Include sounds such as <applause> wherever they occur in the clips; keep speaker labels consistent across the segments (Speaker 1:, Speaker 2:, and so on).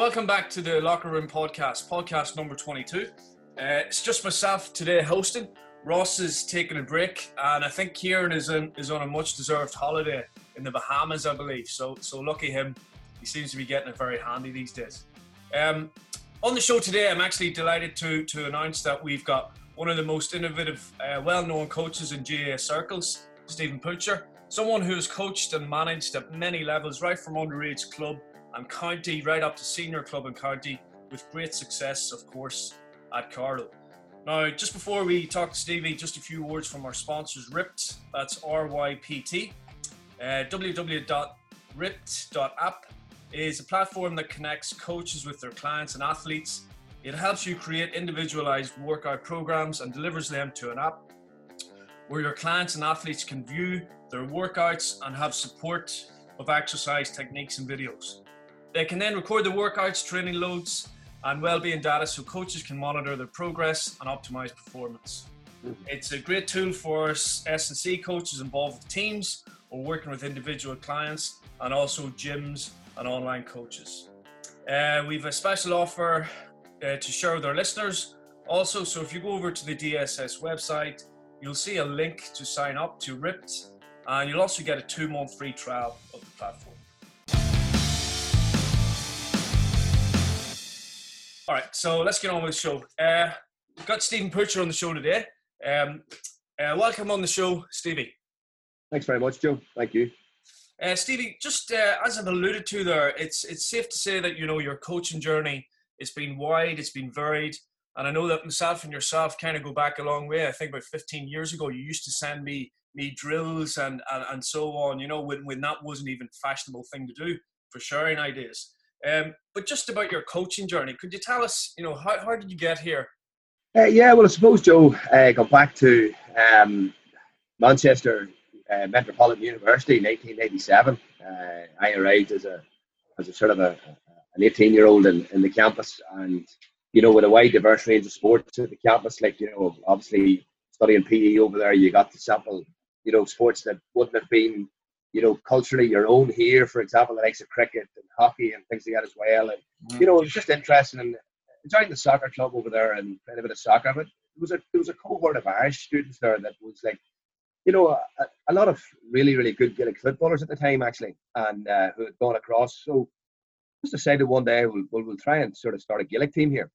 Speaker 1: welcome back to the Locker Room Podcast, podcast number 22. Uh, it's just myself today hosting. Ross is taking a break, and I think Kieran is, in, is on a much deserved holiday in the Bahamas, I believe. So, so lucky him. He seems to be getting it very handy these days. Um, on the show today, I'm actually delighted to, to announce that we've got one of the most innovative, uh, well known coaches in GAA circles, Steven Poacher. Someone who has coached and managed at many levels, right from underage club and county, right up to senior club and county, with great success, of course, at Carlow. Now, just before we talk to Stevie, just a few words from our sponsors, Rypt, that's R Y P T. Uh, www.rypt.app is a platform that connects coaches with their clients and athletes. It helps you create individualized workout programs and delivers them to an app where your clients and athletes can view their workouts and have support of exercise techniques and videos. They can then record the workouts, training loads, and well-being data so coaches can monitor their progress and optimize performance. It's a great tool for S&C coaches involved with teams or working with individual clients and also gyms and online coaches. Uh, we've a special offer uh, to share with our listeners also. So if you go over to the DSS website, you'll see a link to sign up to Rypt, and you'll also get a two-month free trial of the platform. All right, so let's get on with the show. Uh, we've got Steven Poacher on the show today. Um, uh, welcome on the show, Stevie.
Speaker 2: Thanks very much, Joe. Thank you.
Speaker 1: Uh, Stevie, just uh, as I've alluded to there, it's it's safe to say that you know your coaching journey it's been wide, it's been varied, and I know that myself and yourself kind of go back a long way. I think about 15 years ago, you used to send me me drills and and, and so on. You know, when when that wasn't even a fashionable thing to do for sharing ideas. Um, but just about your coaching journey, could you tell us, you know, how, how did you get here?
Speaker 2: Uh, yeah, well, I suppose, Joe, uh, go back to um, Manchester uh, Metropolitan University in 1887. Uh, I arrived as a as a sort of a, an 18 year old in, in the campus, and you know, with a wide diverse range of sports at the campus, like you know, obviously studying PE over there, you got to sample, you know, sports that wouldn't have been you know, culturally your own here, for example, the likes of cricket and hockey and things like that as well. And, you know, it was just interesting and enjoying the soccer club over there and playing a bit of soccer. But it was a, there was a cohort of Irish students there that was like, you know, a, a lot of really, really good Gaelic footballers at the time, actually, and uh, who had gone across. So just decided one day we'll, we'll, we'll, try and sort of start a Gaelic team here.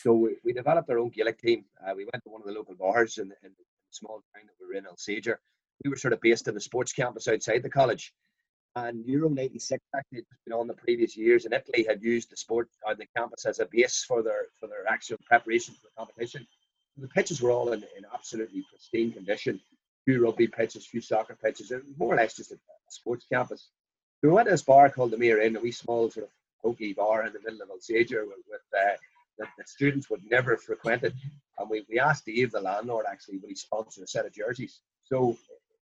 Speaker 2: So we, we developed our own Gaelic team. Uh, we went to one of the local bars in, in the small town that we were in, Alsager, we were sort of based in the sports campus outside the college. And Euro 96 actually had been on the previous years, and Italy had used the sport on the campus as a base for their for their actual preparation for the competition. The pitches were all in, in absolutely pristine condition. Few rugby pitches, few soccer pitches, and more or less just a, a sports campus. We went to this bar called the Mere Inn, a wee small sort of hokey bar in the middle of Alsager with, with uh, that the students would never frequent it. And we, we asked Dave, the landlord, actually, would he sponsor a set of jerseys? So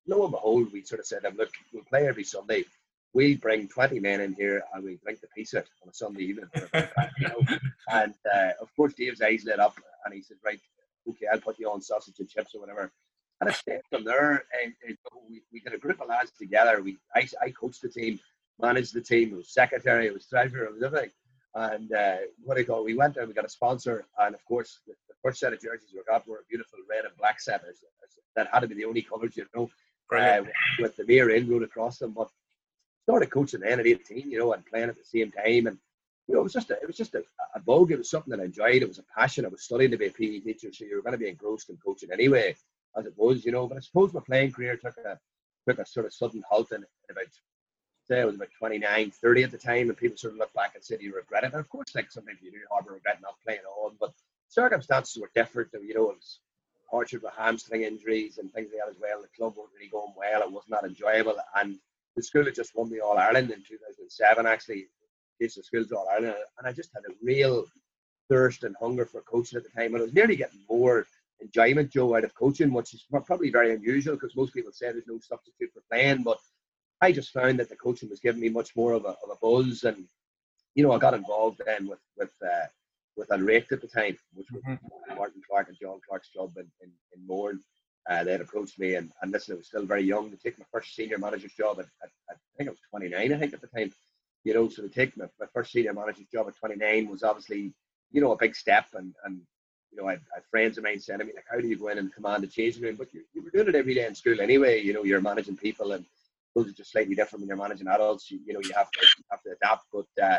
Speaker 2: lo and behold, we sort of said, look, we'll play every Sunday. We'll bring 20 men in here and we drink the pizza on a Sunday evening. <laughs> you know? And uh, of course, Dave's eyes lit up and he said, right, okay, I'll put you on sausage and chips or whatever. And I stayed from there. And, and we, we got a group of lads together. We I, I coached the team, managed the team, I was secretary, I was treasurer, I was everything. And uh, what do you call it? We went there, we got a sponsor, and of course, the, the first set of jerseys we got were a beautiful red and black set. That had to be the only colours, you know uh, with the Mere Inn road across them. But started coaching then at 18, you know, and playing at the same time. And, you know, it was just a, it was just a, a bug. It was something that I enjoyed. It was a passion. I was studying to be a PE teacher, so you were going to be engrossed in coaching anyway, as it was, you know. But I suppose my playing career took a took a sort of sudden halt in, about say I was about 29, 30 at the time, and people sort of look back and said you regret it. And of course, like sometimes you do harbor regret not playing on, but circumstances were different. You know, it was orchard with hamstring injuries and things like that as well. The club wasn't really going well. It was not that enjoyable. And the school had just won the All Ireland in 2007, actually, Case of Schools All Ireland. And I just had a real thirst and hunger for coaching at the time. And I was nearly getting more enjoyment, Joe, out of coaching, which is probably very unusual because most people say there's no substitute for playing. But I just found that the coaching was giving me much more of a, of a buzz. And, you know, I got involved then with, with uh, with An Ríocht at the time, which was mm-hmm. Martin Clark and John Clark's job in, in, in Mourne. Uh, they had approached me, and, and listen, I was still very young to take my first senior manager's job at, at, at, I think I was 29, I think, at the time. You know, so to take my, my first senior manager's job at 29 was obviously, you know, a big step. And, and you know, I, I had friends of mine said to me, like, how do you go in and command a changing room? But you, you were doing it every day in school anyway. You know, you're managing people and those are just slightly different when you're managing adults. You, you know, you have to you have to adapt. But uh,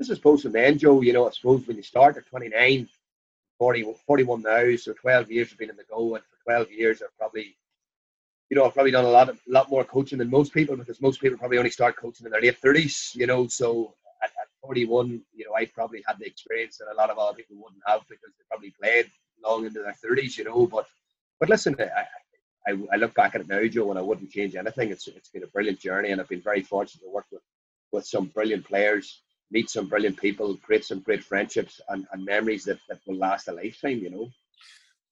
Speaker 2: this is supposed to then, Joe, you know, I suppose when you start at 29, 40, 41 now, so 12 years have been in the go, and for 12 years I've probably, you know, I've probably done a lot, of, lot more coaching than most people because most people probably only start coaching in their late 30s, you know. So at, at 41, you know, I probably had the experience that a lot of other people wouldn't have because they probably played long into their 30s, you know. But but listen, I, I, I look back at it now, Joe, and I wouldn't change anything. It's it's been a brilliant journey, and I've been very fortunate to work with with some brilliant players meet some brilliant people, create some great friendships and, and memories that, that will last a lifetime, you know.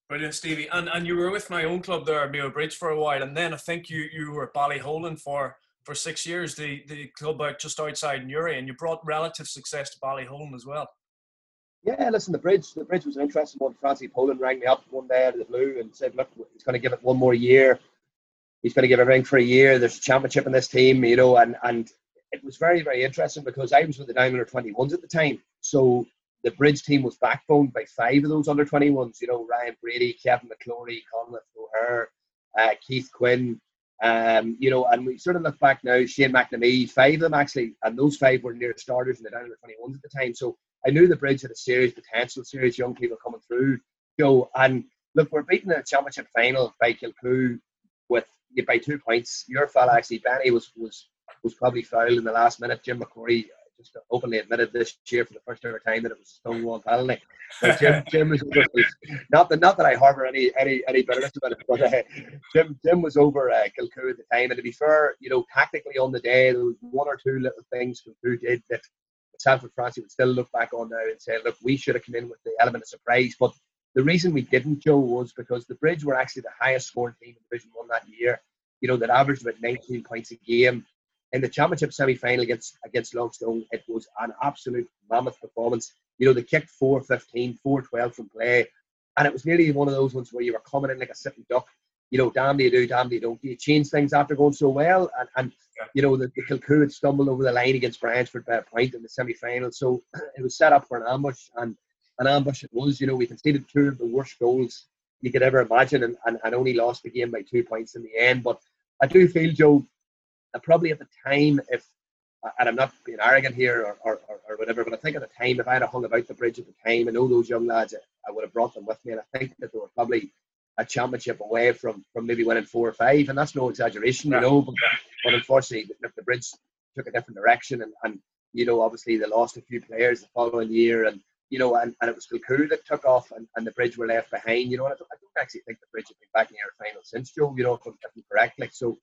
Speaker 1: Brilliant, Stevie. And and you were with my own club there, at Mayo Bridge, for a while, and then I think you you were at Ballyholland for for six years, the the club out just outside Newry, and you brought relative success to Ballyholland as well.
Speaker 2: Yeah, listen, the bridge the bridge was an interesting one. Francie Poland rang me up one day out of the blue and said, "Look, he's going to give it one more year. He's going to give everything for a year. There's a championship in this team, you know." And and it was very, very interesting because I was with the Diamond under 21s at the time. So the bridge team was backboned by five of those under 21s. You know, Ryan Brady, Kevin McClory, Conleth O'Hare, uh, Keith Quinn. Um, you know, and we sort of look back now, Shane McNamee, five of them actually, and those five were near starters in the Diamond under 21s at the time. So I knew the bridge had a serious potential, serious young people coming through. You know, and look, we're beating the championship final by Kilcoo with by two points. Your fella actually, Benny was was was probably fouled in the last minute. Jim McCrory just openly admitted this year for the first ever time that it was a stonewall penalty. Jim, <laughs> Jim was, not that not that I harbour any any any bitterness about it, but uh, Jim Jim was over uh, Kilcoo at the time. And to be fair, you know, tactically on the day there was one or two little things Kilcoo did that Salford Francie would still look back on now and say, look, we should have come in with the element of surprise. But the reason we didn't, Joe, was because the Bridge were actually the highest scoring team in Division One that year. You know, that averaged about 19 points a game in the championship semi-final against against Longstone, it was an absolute mammoth performance. You know, they kicked 4-15, 4-12 from play, and it was nearly one of those ones where you were coming in like a sitting duck. You know, damn do you do, damn do you don't. Do you change things after going so well? And, and you know, the, the Kilcoo had stumbled over the line against Bryansford by a point in the semi-final, so <clears throat> it was set up for an ambush, and an ambush it was. You know, we conceded two of the worst goals you could ever imagine, and, and, and only lost the game by two points in the end. But I do feel, Joe, and probably at the time, if and I'm not being arrogant here or, or, or, whatever, but I think at the time, if I had hung about the bridge at the time, I know those young lads, I would have brought them with me, and I think that they were probably a championship away from from maybe winning four or five, and that's no exaggeration, you know. But, but unfortunately, the, the bridge took a different direction, and, and you know, obviously they lost a few players the following year, and you know, and, and it was Kilcoo that took off, and, and the bridge were left behind. You know, and I don't, I don't actually think the bridge has been back in the final since Joe. You know, if I'm, if I'm correct, like so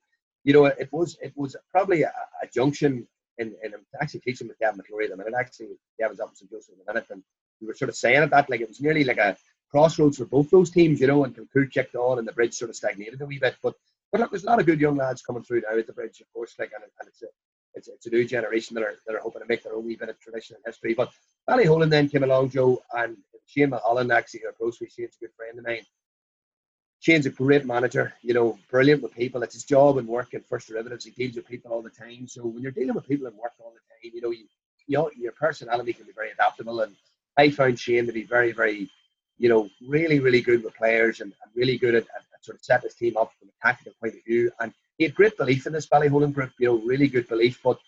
Speaker 2: you know, it was it was probably a, a junction in, in actually teaching with Gavin McClory at the minute. Actually, Gavin's up St. Joseph at the minute, and we were sort of saying it that like it was nearly like a crossroads for both those teams, you know. And Kilcoo checked on, and the bridge sort of stagnated a wee bit. But but look, there's a lot of good young lads coming through now at the bridge, of course. Like, and, and it's a it's, it's a new generation that are that are hoping to make their own wee bit of tradition and history. But Ballyholland then came along, Joe, and Shane Mulholland actually, who approached me, Shane's a good friend of mine Shane's a great manager, you know, brilliant with people. It's his job and work in first derivatives. He deals with people all the time. So when you're dealing with people and work all the time, you know, you, you your personality can be very adaptable. And I found Shane to be very, very, you know, really, really good with players and, and really good at, at, at, sort of set his team up from a tactical point of view. And he had great belief in this Ballyholland group, you know, really good belief. But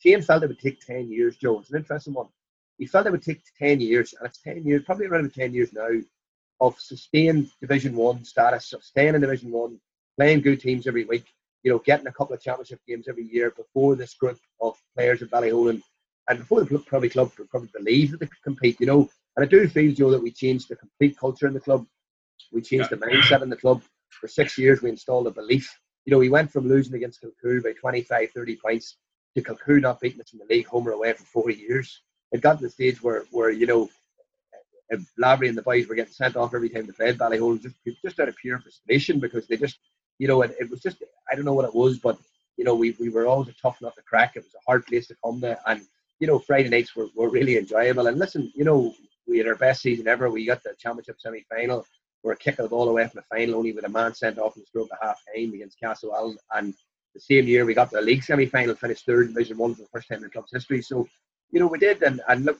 Speaker 2: Shane felt it would take 10 years, Joe. It's an interesting one. He felt it would take 10 years, and it's 10 years, probably around 10 years now, of sustained Division One status, of staying in Division One, playing good teams every week, you know, getting a couple of championship games every year before this group of players at Ballyholland and before the club probably club probably believe that they could compete, you know. And I do feel, Joe, that we changed the complete culture in the club. We changed the mindset in the club. For six years, we installed a belief. You know, we went from losing against Kilcoo by 25, 30 points to Kilcoo not beating us in the league home or away for four years. It got to the stage where, where you know, if Lavery and the boys were getting sent off every time they played Ballyholland, just just out of pure frustration because they just, you know, it, it was just I don't know what it was, but you know, we, we were always a tough nut to crack. It was a hard place to come to, and you know, Friday nights were, were really enjoyable. And listen, you know, we had our best season ever. We got the championship semi final. We were kicking the ball away from the final only with a man sent off in the stroke of half time against Castlewellan, and the same year we got the league semi final, finished third Division One for the first time in the club's history. So, you know, we did, and, and look,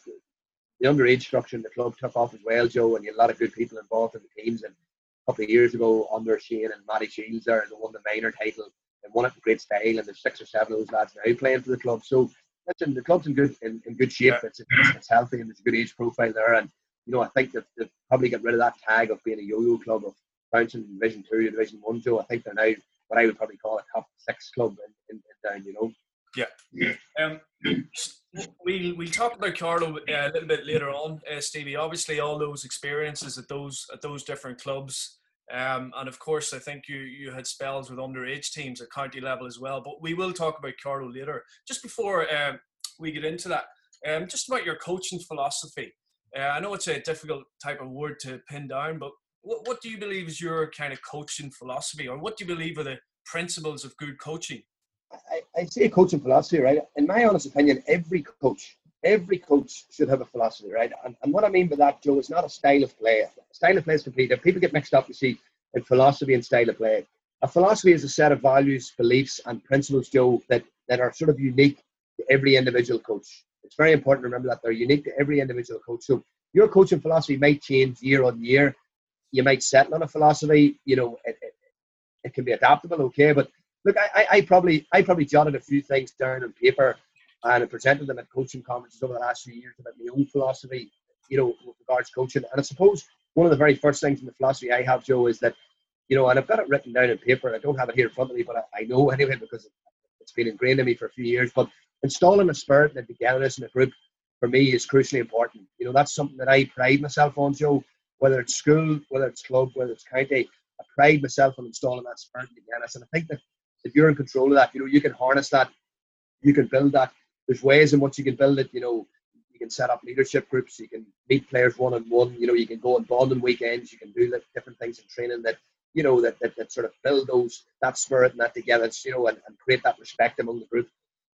Speaker 2: the underage structure in the club took off as well, Joe, and you had a lot of good people involved in the teams. And a couple of years ago, under Shane and Matty Shields there, they won the minor title and won it in great style. And there's six or seven of those lads now playing for the club. So, listen, the club's in good in, in good shape. It's, it's healthy and there's a good age profile there. And you know, I think that they've probably got rid of that tag of being a yo-yo club of bouncing in Division Two to Division One. Joe, I think they're now what I would probably call a top six club in, in, in down. You know.
Speaker 1: Yeah. Um, we we'll talk about Carlow uh, a little bit later on, uh, Stevie. Obviously, all those experiences at those at those different clubs, um, and of course, I think you you had spells with underage teams at county level as well. But we will talk about Carlow later. Just before um, we get into that, um, just about your coaching philosophy. Uh, I know it's a difficult type of word to pin down, but what, what do you believe is your kind of coaching philosophy, or what do you believe are the principles of good coaching?
Speaker 2: I, I say coaching philosophy, right? In my honest opinion, every coach, every coach should have a philosophy, right? And, and what I mean by that, Joe, is not a style of play. Style of play is complete. People get mixed up, you see, in philosophy and style of play. A philosophy is a set of values, beliefs, and principles, Joe, that, that are sort of unique to every individual coach. It's very important to remember that they're unique to every individual coach. So your coaching philosophy might change year on year. You might settle on a philosophy. You know, it, it, it can be adaptable, okay. But look, I, I, probably I probably jotted a few things down on paper and I presented them at coaching conferences over the last few years about my own philosophy. You know, with regards to coaching. And I suppose one of the very first things in the philosophy I have, Joe, is that you know, and I've got it written down on paper. I don't have it here in front of me, but I, I know <laughs> anyway because it's been ingrained in me for a few years. But installing a spirit and a togetherness in a group for me is crucially important. You know, that's something that I pride myself on, Joe. Whether it's school, whether it's club, whether it's county, I pride myself on installing that spirit and togetherness. And I think that if you're in control of that, you know, you can harness that, you can build that. There's ways in which you can build it. You know, you can set up leadership groups, you can meet players one on one. You know, you can go on bonding weekends, you can do like different things in training that you know that, that, that sort of build those that spirit and that together. You know, and, and create that respect among the group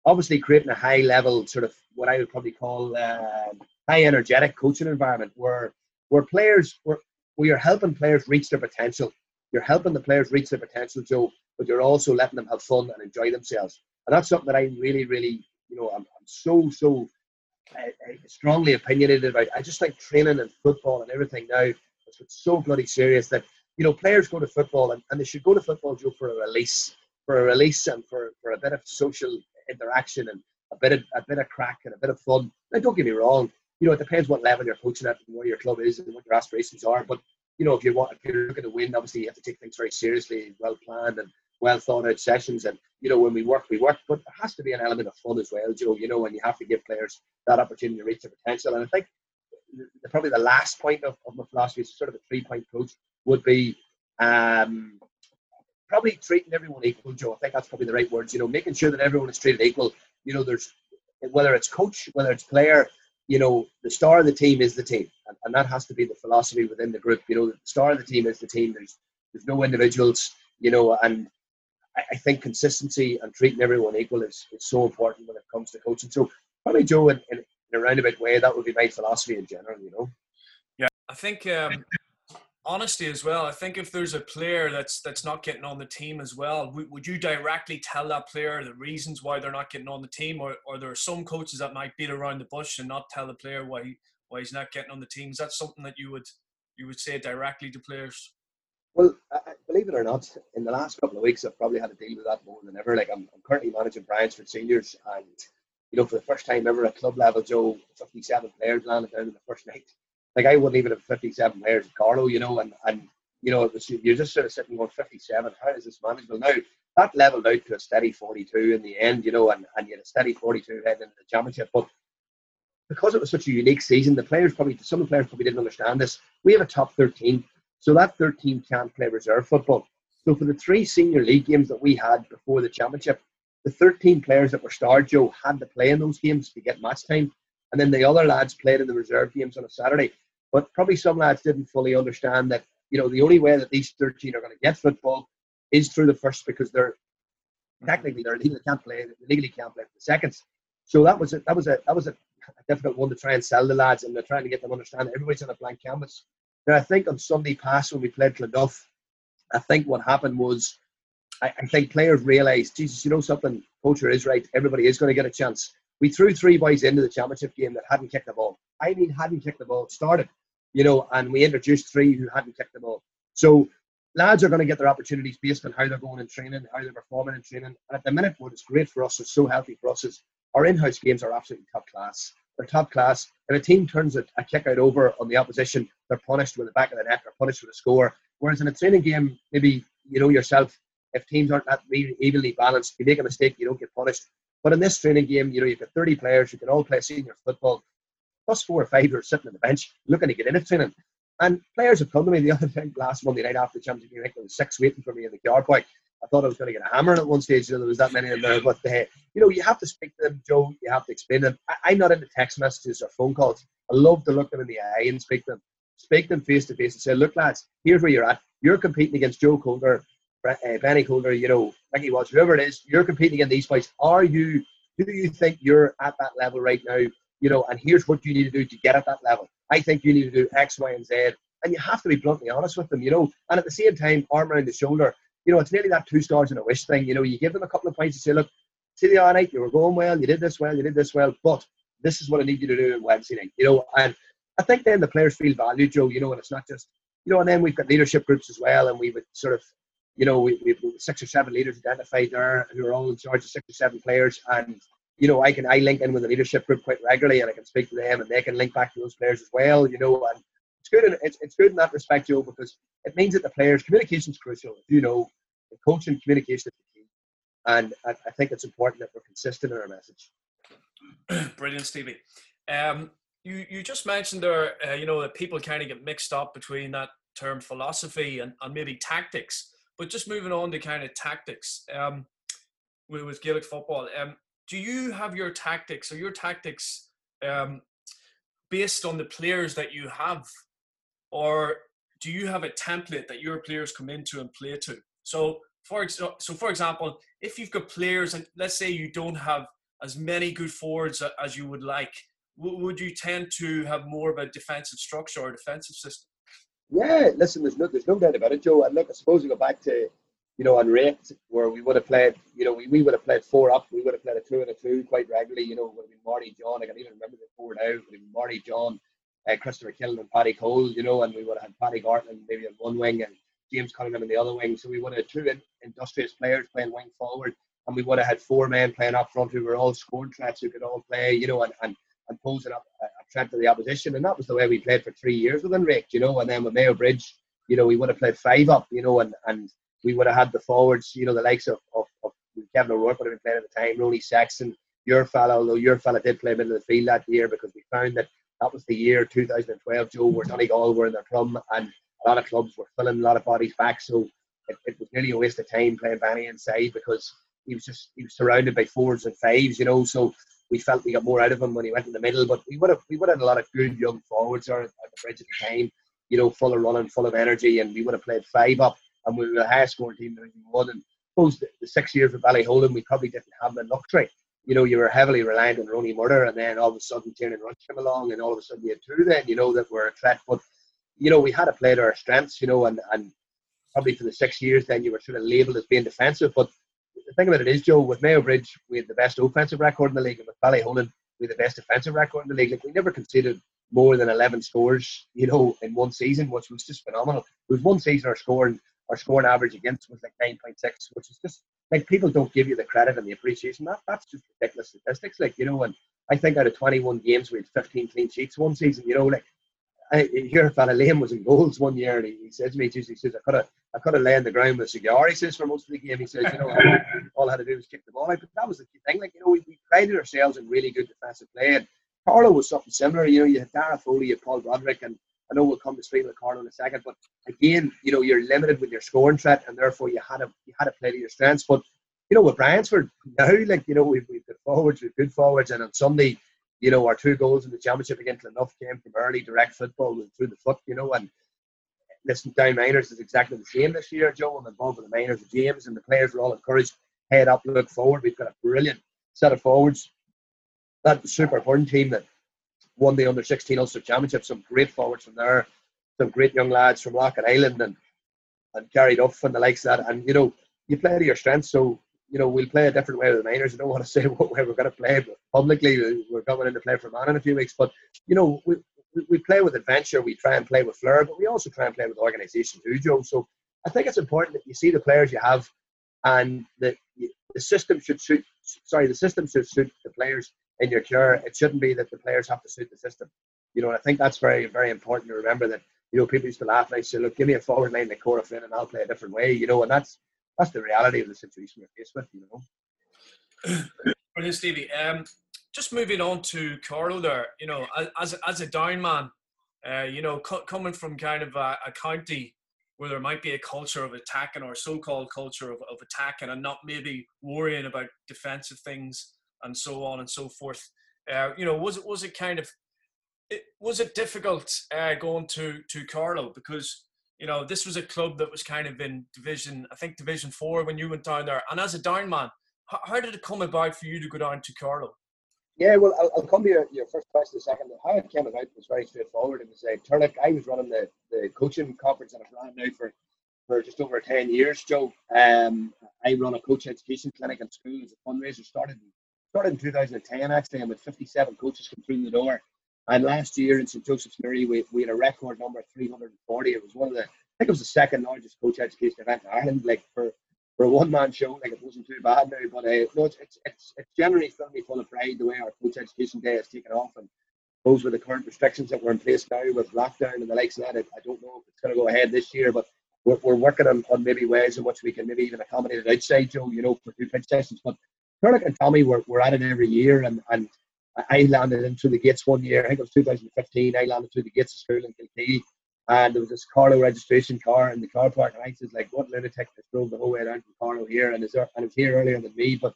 Speaker 2: obviously creating a high level sort of what I would probably call uh, high energetic coaching environment where where players where, where you're helping players reach their potential. You're helping the players reach their potential, Joe, but you're also letting them have fun and enjoy themselves. And that's something that I really, really, you know, I'm, I'm so, so uh, strongly opinionated about. I just think training and football and everything now is so bloody serious that, you know, players go to football and, and they should go to football, Joe, for a release, for a release and for, for a bit of social interaction and a bit of a bit of crack and a bit of fun. Now, don't get me wrong. You know, it depends what level you're coaching at and where your club is and what your aspirations are. But you know, if you want, if you're looking to win, obviously you have to take things very seriously, well planned and well thought out sessions. And you know, when we work, we work. But there has to be an element of fun as well, Joe. You know, and you have to give players that opportunity to reach their potential. And I think the, probably the last point of, of my philosophy is sort of a three point approach would be um, probably treating everyone equal, Joe. I think that's probably the right words. You know, making sure that everyone is treated equal. You know, there's whether it's coach, whether it's player. You know, the star of the team is the team, and, and that has to be the philosophy within the group. You know, the star of the team is the team. There's there's no individuals. You know, and I, think consistency and treating everyone equal is, is so important when it comes to coaching. So probably Joe, in, in, in a roundabout way, that would be my philosophy in general. You know.
Speaker 1: Yeah, I think um, honesty as well. I think if there's a player that's that's not getting on the team as well, would you directly tell that player the reasons why they're not getting on the team, or, or there are some coaches that might beat around the bush and not tell the player why he, why he's not getting on the team? Is that something that you would you would say directly to players?
Speaker 2: Well, believe it or not, in the last couple of weeks, I've probably had to deal with that more than ever. Like I'm, I'm currently managing for seniors, and you know, for the first time ever at club level, Joe, 57 players landed down in the first night like I wouldn't even have 57 players at Carlow, you know, and, and you know, it was, you're just sort of sitting going 57. How is this manageable? Now, that leveled out to a steady 42 in the end, you know, and, and you had a steady 42 heading into the championship. But because it was such a unique season, the players probably, some of the players probably didn't understand this. We have a top 13, so that 13 can't play reserve football. So for the three senior league games that we had before the championship, the 13 players that were starred, Joe, had to play in those games to get match time. And then the other lads played in the reserve games on a Saturday. But probably some lads didn't fully understand that, you know, the only way that these 13 are going to get football is through the first because they're technically they're legally can't play they legally can't play for the seconds. So that was a, that was a that was a, difficult one to try and sell the lads and they're trying to get them understand everybody's on a blank canvas. Now I think on Sunday past when we played Clonduff, I think what happened was I, I think players realised, Jesus, you know something, Poacher is right. Everybody is going to get a chance. We threw three boys into the championship game that hadn't kicked the ball. I mean, hadn't kicked the ball, started, you know, and we introduced three who hadn't kicked the ball. So lads are going to get their opportunities based on how they're going in training, how they're performing in training. And at the minute, what is great for us, is so healthy for us, is our in-house games are absolutely top class. They're top class. If a team turns a, a kick out over on the opposition, they're punished with the back of the net, they're punished with a score. Whereas in a training game, maybe you know yourself, if teams aren't that really evenly balanced, you make a mistake, you don't get punished. But in this training game, you know, you've got 30 players, you can all play senior football, plus four or five are sitting on the bench looking to get into training. And players have come to me the <laughs> other day, last Monday night after the Champions League, I think there was six waiting for me in the car park. I thought I was going to get a hammer at one stage. You know, there was that many in there. But, uh, you know, you have to speak to them, Joe. You have to explain them. I, am not into text messages or phone calls. I love to look them in the eye and speak to them. Speak them face to face and say, look, lads, here's where you're at. You're competing against Joe Coulter, uh, Benny Coulter, you know, Mickey Watts, whoever it is. You're competing against these guys. Are you, do you think you're at that level right now? You know, and here's what you need to do to get at that level. I think you need to do X, Y, and Z. And you have to be bluntly honest with them, you know. And at the same time, arm around the shoulder, you know, it's nearly that two stars and a wish thing. You know, you give them a couple of points and say, look, see the other night, you were going well, you did this well, you did this well, but this is what I need you to do on Wednesday night, you know. And I think then the players feel valued, Joe, you know, and it's not just, you know, and then we've got leadership groups as well, and we would sort of, you know, we, we've six or seven leaders identified there who are all in charge of six or seven players. And, you know, I can, I link in with the leadership group quite regularly and I can speak to them and they can link back to those players as well, you know, and it's good. In, it's, it's good in that respect, Joe, because it means that the players, communication is crucial. You know, coaching communication is the key. And I, I, think it's important that we're consistent in our message. <clears throat>
Speaker 1: Brilliant, Stevie. Um, you, you just mentioned there, uh, you know, that people kind of get mixed up between that term philosophy and, and maybe tactics. But just moving on to kind of tactics um, with, with Gaelic football, um, do you have your tactics or your tactics um, based on the players that you have, or do you have a template that your players come into and play to? So, for so for example, if you've got players and let's say you don't have as many good forwards as you would like, would you tend to have more of a defensive structure or defensive system?
Speaker 2: Yeah, listen, there's no, there's no doubt about it, Joe. And look, I suppose we go back to, you know, on rate where we would have played, you know, we, we would have played four up, we would have played a two and a two quite regularly. You know, would have been Marty John. I can even remember the four now. Would have been Marty John, uh, Christopher Killen, and Paddy Cole. You know, and we would have had Paddy Gartland maybe on one wing and James Cunningham in the other wing. So we would have two industrious players playing wing forward, and we would have had four men playing up front who were all scoring threats who could all play. You know, and and and posing up a, a threat to the opposition. And that was the way we played for three years with An Ríocht, you know. And then with Mayo Bridge, you know, we would have played five up, you know, and, and we would have had the forwards, you know, the likes of, of, of Kevin O'Rourke would have been playing at the time, Ronnie Sexton, your fella, although your fella did play middle of the field that year because we found that that was the year 2012, Joe, where Donegal were in their club and a lot of clubs were filling a lot of bodies back. So it, it was nearly a waste of time playing Benny inside because he was just he was surrounded by fours and fives, you know. So we felt we got more out of him when he went in the middle. But we would have we would have had a lot of good young forwards there at the bridge at the time, you know, full of running, full of energy, and we would have played five up, and we were a high scoring team that we won. And suppose the, the six years with Ballyholland, we probably didn't have the luxury. You know, you were heavily reliant on Ronnie Murder, and then all of a sudden Tiernan Rush came along, and all of a sudden you had two then, you know, that were a threat. But you know, we had to play to our strengths, you know, and and probably for the six years then you were sort of labelled as being defensive, but the thing about it is, Joe, with Mayo Bridge, we had the best offensive record in the league, and with Ballyholland, we had the best defensive record in the league. Like we never conceded more than eleven scores, you know, in one season, which was just phenomenal. It was one season our scoring our scoring average against was like nine point six, which is just like people don't give you the credit and the appreciation. That that's just ridiculous statistics, like you know. And I think out of twenty one games, we had fifteen clean sheets one season. You know, like I, your fella Liam was in goals one year, and he, he said to me, he says, I could have, I could have lay on the ground with a cigar. He says for most of the game, he says, you know, all I had to do was kick the ball out. But that was the key thing. Like you know, we, we prided ourselves in really good defensive play. And Carlow was something similar. You know, you had Dara Foley, you had Paul Broderick, and I know we'll come to speak with Carlow in a second. But again, you know, you're limited with your scoring threat, and therefore you had to you had to play to your strengths. But you know, with Bryansford now, like you know, we've we've got forwards, we've good forwards, and on Sunday you know, our two goals in the championship against Enough came from early direct football and through the foot, you know, and listen, down minors is exactly the same this year, Joe. I'm involved with the minors with James, and the players are all encouraged head up, look forward. We've got a brilliant set of forwards. That super important team that won the under 16 Ulster Championship. Some great forwards from there, some great young lads from Rocket Island and and Gary Duff and the likes of that. And you know, you play to your strengths. So you know, we'll play a different way with the minors. I don't <laughs> want to say what way we're going to play publicly. We're coming in to play for Man in a few weeks, but you know, we, we play with adventure. We try and play with flair, but we also try and play with organisation too, Joe. So I think it's important that you see the players you have, and that the system should suit. Sorry, the system should suit the players in your care. It shouldn't be that the players have to suit the system. You know, and I think that's very, very important to remember that. You know, people used to laugh and I say, "Look, give me a forward line like Cora and I'll play a different way." You know, and that's that's the reality of the situation we're faced with. You
Speaker 1: know. <coughs> Brilliant, Stevie. Um, just moving on to Carlow there. You know, as as a down man, uh, you know, co- coming from kind of a, a, county where there might be a culture of attacking or so-called culture of, of attacking and not maybe worrying about defensive things and so on and so forth. Uh, you know, was it was it kind of it, was it difficult uh, going to to Carlow because you know, this was a club that was kind of in division, I think division four when you went down there. And as a down man, how, how did it come about for you to go down to Carlow?
Speaker 2: Yeah, well, I'll, I'll come to your, your first question in a second. How it came about was very straightforward. It was uh, Turlough. I was running the, the coaching conference that I've run now for, for just over 10 years, Joe. Um, I run a coach education clinic in school as a fundraiser. Started, started in 2010, actually, and with 57 coaches come through the door. And last year in St Joseph's Newry, we, we had a record number 340. It was one of the, I think it was the second largest coach education event in Ireland. Like for, for a one man show, like it wasn't too bad now. But uh, no, it's, it's, it's, generally filled me full of pride the way our coach education day has taken off. And those were the current restrictions that were in place now with lockdown and the likes of that, I, I don't know if it's going to go ahead this year, but we're, we're working on, on maybe ways in which we can maybe even accommodate it outside, Joe, you know, for two pitch sessions. But Turlough and Tommy, we're, we're at it every year. And, and I landed in through the gates one year. I think it was 2015. I landed through the gates of school in Kilkee, and there was this Carlow registration car in the car park, and I said, like, what lunatic that drove the whole way down from Carlow here, and is there, and it was here earlier than me. But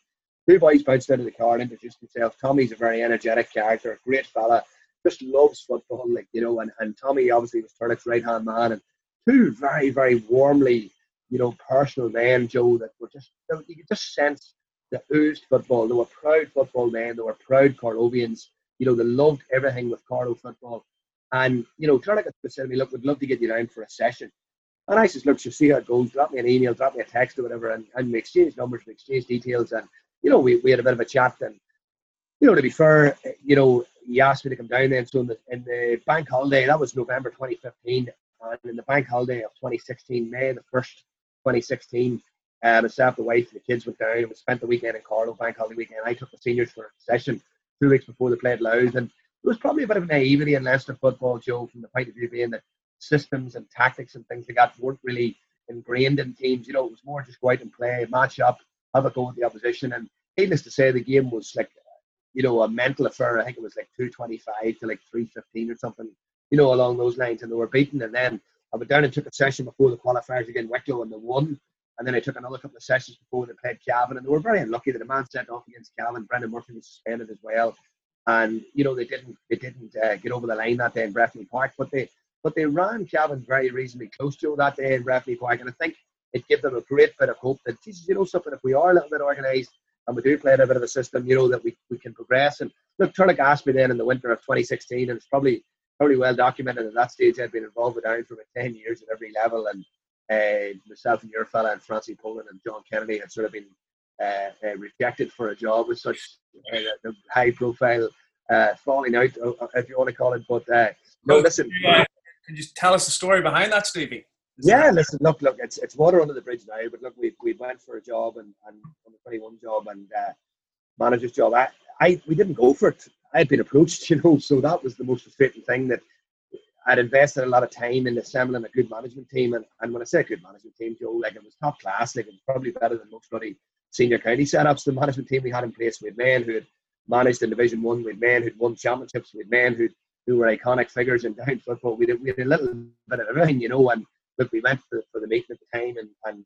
Speaker 2: two boys bounced out of the car and introduced themselves. Tommy's a very energetic character, a great fella, just loves football, like you know, and, and Tommy obviously was Turlough's right hand man, and two very very warmly, you know, personal men, Joe, that were just you could just sense that oozed football. They were proud football men. They were proud Carlovians. You know, they loved everything with Carlow football. And, you know, Turlough said to me, look, we'd love to get you down for a session. And I said, look, you see how it goes. Drop me an email, drop me a text or whatever. And, and we exchanged numbers, we exchanged details. And, you know, we, we had a bit of a chat. And, you know, to be fair, you know, he asked me to come down then. So in the, in the bank holiday, that was November 2015. And in the bank holiday of 2016, May the 1st, 2016, uh, myself, the wife, and the kids went down and we spent the weekend in Carlow, bank holiday weekend. I took the seniors for a session two weeks before they played Louth. And there was probably a bit of naivety in Leinster football, Joe, from the point of view being that systems and tactics and things like that weren't really ingrained in teams. You know, it was more just go out and play, match up, have a go with the opposition. And needless to say, the game was like, you know, a mental affair. I think it was like 225 to like 315 or something, you know, along those lines. And they were beaten. And then I went down and took a session before the qualifiers against Wicklow and they won. And then I took another couple of sessions before they played Cavan, and they were very unlucky that a man sent off against Cavan. Brendan Murphy was suspended as well, and you know they didn't they didn't uh, get over the line that day in Breffni Park, but they but they ran Cavan very reasonably close to that day in Breffni Park, and I think it gave them a great bit of hope that Jesus, you know something, if we are a little bit organised and we do play a bit of a system, you know that we, we can progress. And look, Turlough asked me then in the winter of 2016, and it's probably probably well documented at that stage. I'd been involved with Ireland for about 10 years at every level, and uh, myself and your fella and Francie Poland and John Kennedy had sort of been uh, uh, rejected for a job with such uh, high profile uh, falling out, if you want to call it. But no, listen.
Speaker 1: Can you tell us the story behind that, Stevie?
Speaker 2: Is yeah, that- listen, look, look, it's it's water under the bridge now. But look, we we went for a job and and on the twenty one job and manager's job. I, I we didn't go for it. I had been approached, <laughs> you know, so that was the most frustrating thing that I'd invested a lot of time in assembling a good management team, and, and when I say a good management team, Joe, like it was top class, like it was probably better than most bloody senior county setups. The management team we had in place, had men who had managed in Division One, had men who'd won championships, had men who who were iconic figures in <laughs> down football. We did, we had a little bit of everything, you know. And look, we went for, for the meeting at the time, and, and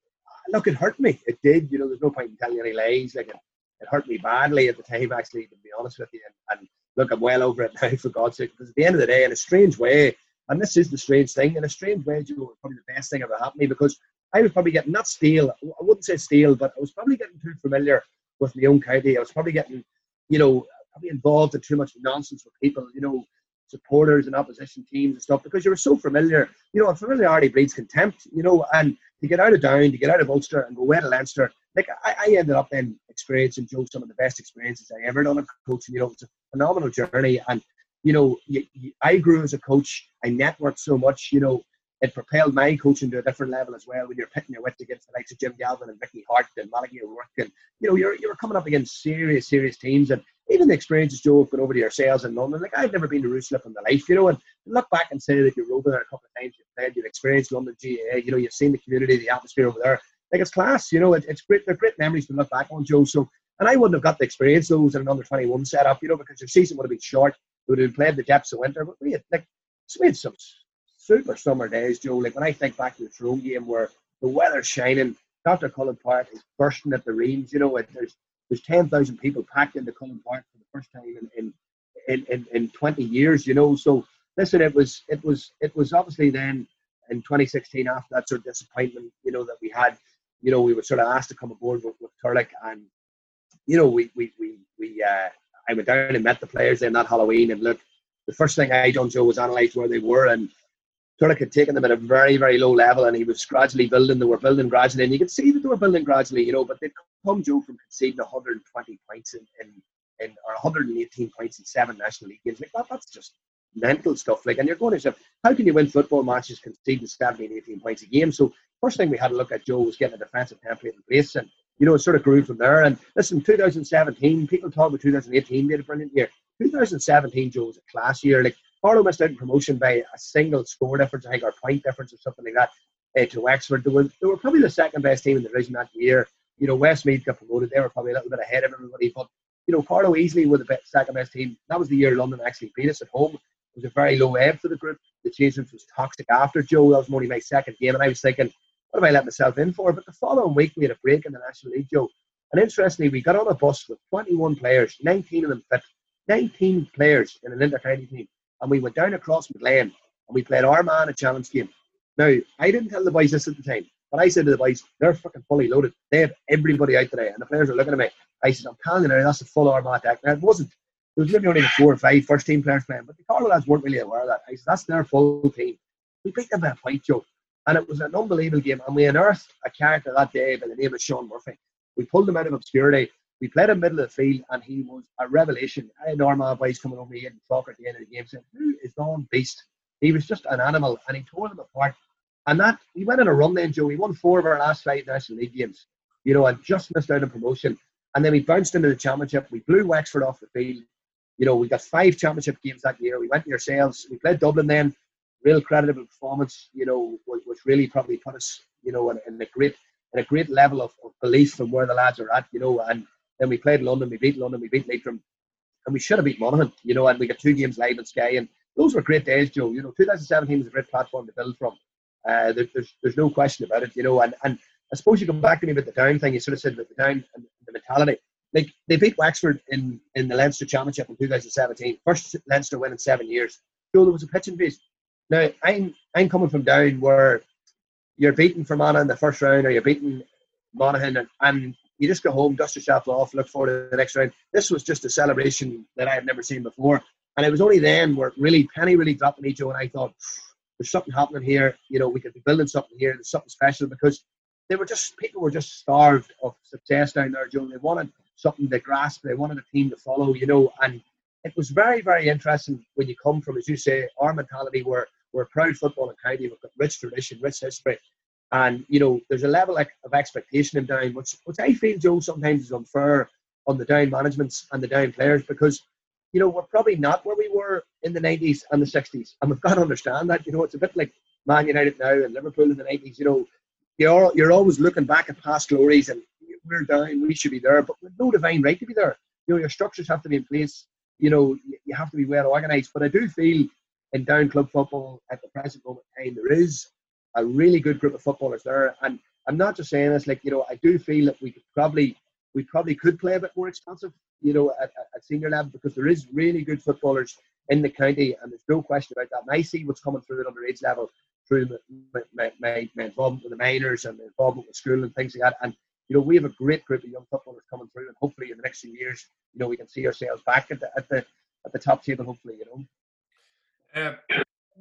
Speaker 2: look, it hurt me. It did, you know. There's no point in telling any lies. Like it, it hurt me badly at the time, actually, to be honest with you. And, and look, I'm well over it <laughs> now, for God's sake. Because at the end of the day, in a strange way, and this is the strange thing. In a strange way, Joe, probably the best thing ever happened to me because I was probably getting not stale. I wouldn't say stale, but I was probably getting too familiar with my own county. I was probably getting, you know, probably involved in too much nonsense with people. You know, supporters and opposition teams and stuff because you were so familiar. You know, familiarity breeds contempt. You know, and to get out of Down, to get out of Ulster and go away to Leinster, like I, I ended up then experiencing Joe some of the best experiences I ever done as coaching. You know, it's a phenomenal journey, and you know, I grew as a coach. I networked so much. You know, it propelled my coaching to a different level as well when you're pitting your wits against the likes of Jim Gavin and Mickey Harte and Malachy O'Rourke and you know you're you're coming up against serious serious teams and even the experiences Joe going over to your sales in London like I've never been to Ruislip in my life you know and look back and say that you're over there a couple of times you've played you've experienced London GAA you know you've seen the community the atmosphere over there like it's class you know it, it's great they're great memories to look back on Joe so and I wouldn't have got the experience those in an under 21 setup you know because your season would have been short would have played the depths of winter but we had like we had some super summer days, Joe. Like when I think back to the Tyrone game where the weather's shining, Dr. Cullen Park is bursting at the reams. You know, it, there's there's ten thousand people packed into Cullen Park for the first time in, in in, in, 20 years. You know, so listen, it was it was it was obviously then in 2016 after that sort of disappointment, you know, that we had, you know, we were sort of asked to come aboard with, with Turlough and you know, we we we we uh, I went down and met the players then that Halloween and look, the first thing I done Joe was analyse where they were and Turlough had taken them at a very, very low level and he was gradually building. They were building gradually, and you could see that they were building gradually, you know, but they'd come, Joe, from conceding 120 points in, in, in or 118 points in seven National League games. Like, that, that's just mental stuff. Like, and you're going to say, how can you win football matches conceding 17, 18 points a game? So, first thing we had to look at, Joe, was getting a defensive template in place. And, you know, it sort of grew from there. And listen, 2017, people talk about 2018 being a brilliant year. 2017, Joe, was a class year. Like, Carlow missed out in promotion by a single score difference, I think, or point difference or something like that uh, to Wexford. They were, they were probably the second best team in the division that year. You know, Westmeath got promoted. They were probably a little bit ahead of everybody. But, you know, Carlow easily were the best, second best team. That was the year London actually beat us at home. It was a very low ebb for the group. The change was toxic after Joe. That was only my second game. And I was thinking, what have I let myself in for? But the following week, we had a break in the National League, Joe. And interestingly, we got on a bus with 21 players, 19 of them fit. 19 players in an inter-county team and we went down across McLean and we played Armagh a challenge game. Now, I didn't tell the boys this at the time, but I said to the boys, they're fucking fully loaded. They have everybody out today. And the players are looking at me. I said, I'm telling you now, that's a full Armagh deck. Now, it wasn't. There was maybe only four or five first team players playing, but the Carlow lads weren't really aware of that. I said, that's their full team. We beat them by a point, Joe. And it was an unbelievable game. And we unearthed a character that day by the name of Sean Murphy. We pulled him out of obscurity. We played him middle of the field, and he was a revelation. I had Armagh boys coming over here and talk at the end of the game saying, "Who is Don Beast?" He was just an animal, and he tore them apart. And that he went on a run then, Joe. He won four of our last five National League games, you know, and just missed out on promotion. And then we bounced into the championship. We blew Wexford off the field. You know, we got five championship games that year. We went to yourselves. We played Dublin then. Real creditable performance, you know, which really probably put us, you know, in, in a great in a great level of, of belief from where the lads are at, you know, and then we played London, we beat London, we beat Leitrim, and we should have beat Monaghan, you know, and we got two games live on Sky, and those were great days, Joe. You know, 2017 was a great platform to build from. Uh, there, there's there's no question about it, you know, and, and I suppose you come back to me about the down thing. You sort of said about the down and the mentality. Like they beat Wexford in, in the Leinster Championship in 2017, first Leinster win in seven years. So there was a pitching piece. Now I'm I'm coming from down where you're beating Fermanagh in the first round, or you're beating Monaghan, and, and you just go home, dust yourself off, look forward to the next round. This was just a celebration that I had never seen before. And it was only then where really Penny really dropped me, Joe, and I thought, there's something happening here. You know, we could be building something here. There's something special because they were just people were just starved of success down there, Joe. They wanted something to grasp. They wanted a team to follow, you know. And it was very, very interesting when you come from, as you say, our mentality where we're a proud football and county. We've got rich tradition, rich history. And you know, there's a level of expectation in down, which which I feel Joe sometimes is unfair on the down managements and the down players because you know we're probably not where we were in the 90s and the 60s, and we've got to understand that. You know, it's a bit like Man United now and Liverpool in the 90s. You know, you're you're always looking back at past glories and we're down, we should be there, but with no divine right to be there. You know, your structures have to be in place. You know, you have to be well organised. But I do feel in down club football at the present moment in time there is a really good group of footballers there. And I'm not just saying this, like, you know, I do feel that we could probably we probably could play a bit more expensive, you know, at, at senior level because there is really good footballers in the county and there's no question about that. And I see what's coming through at underage level through my, my, my, my involvement with the minors and the involvement with school and things like that. And you know, we have a great group of young footballers coming through, and hopefully in the next few years, you know, we can see ourselves back at the at the at the top table. Hopefully, you know.
Speaker 1: Uh,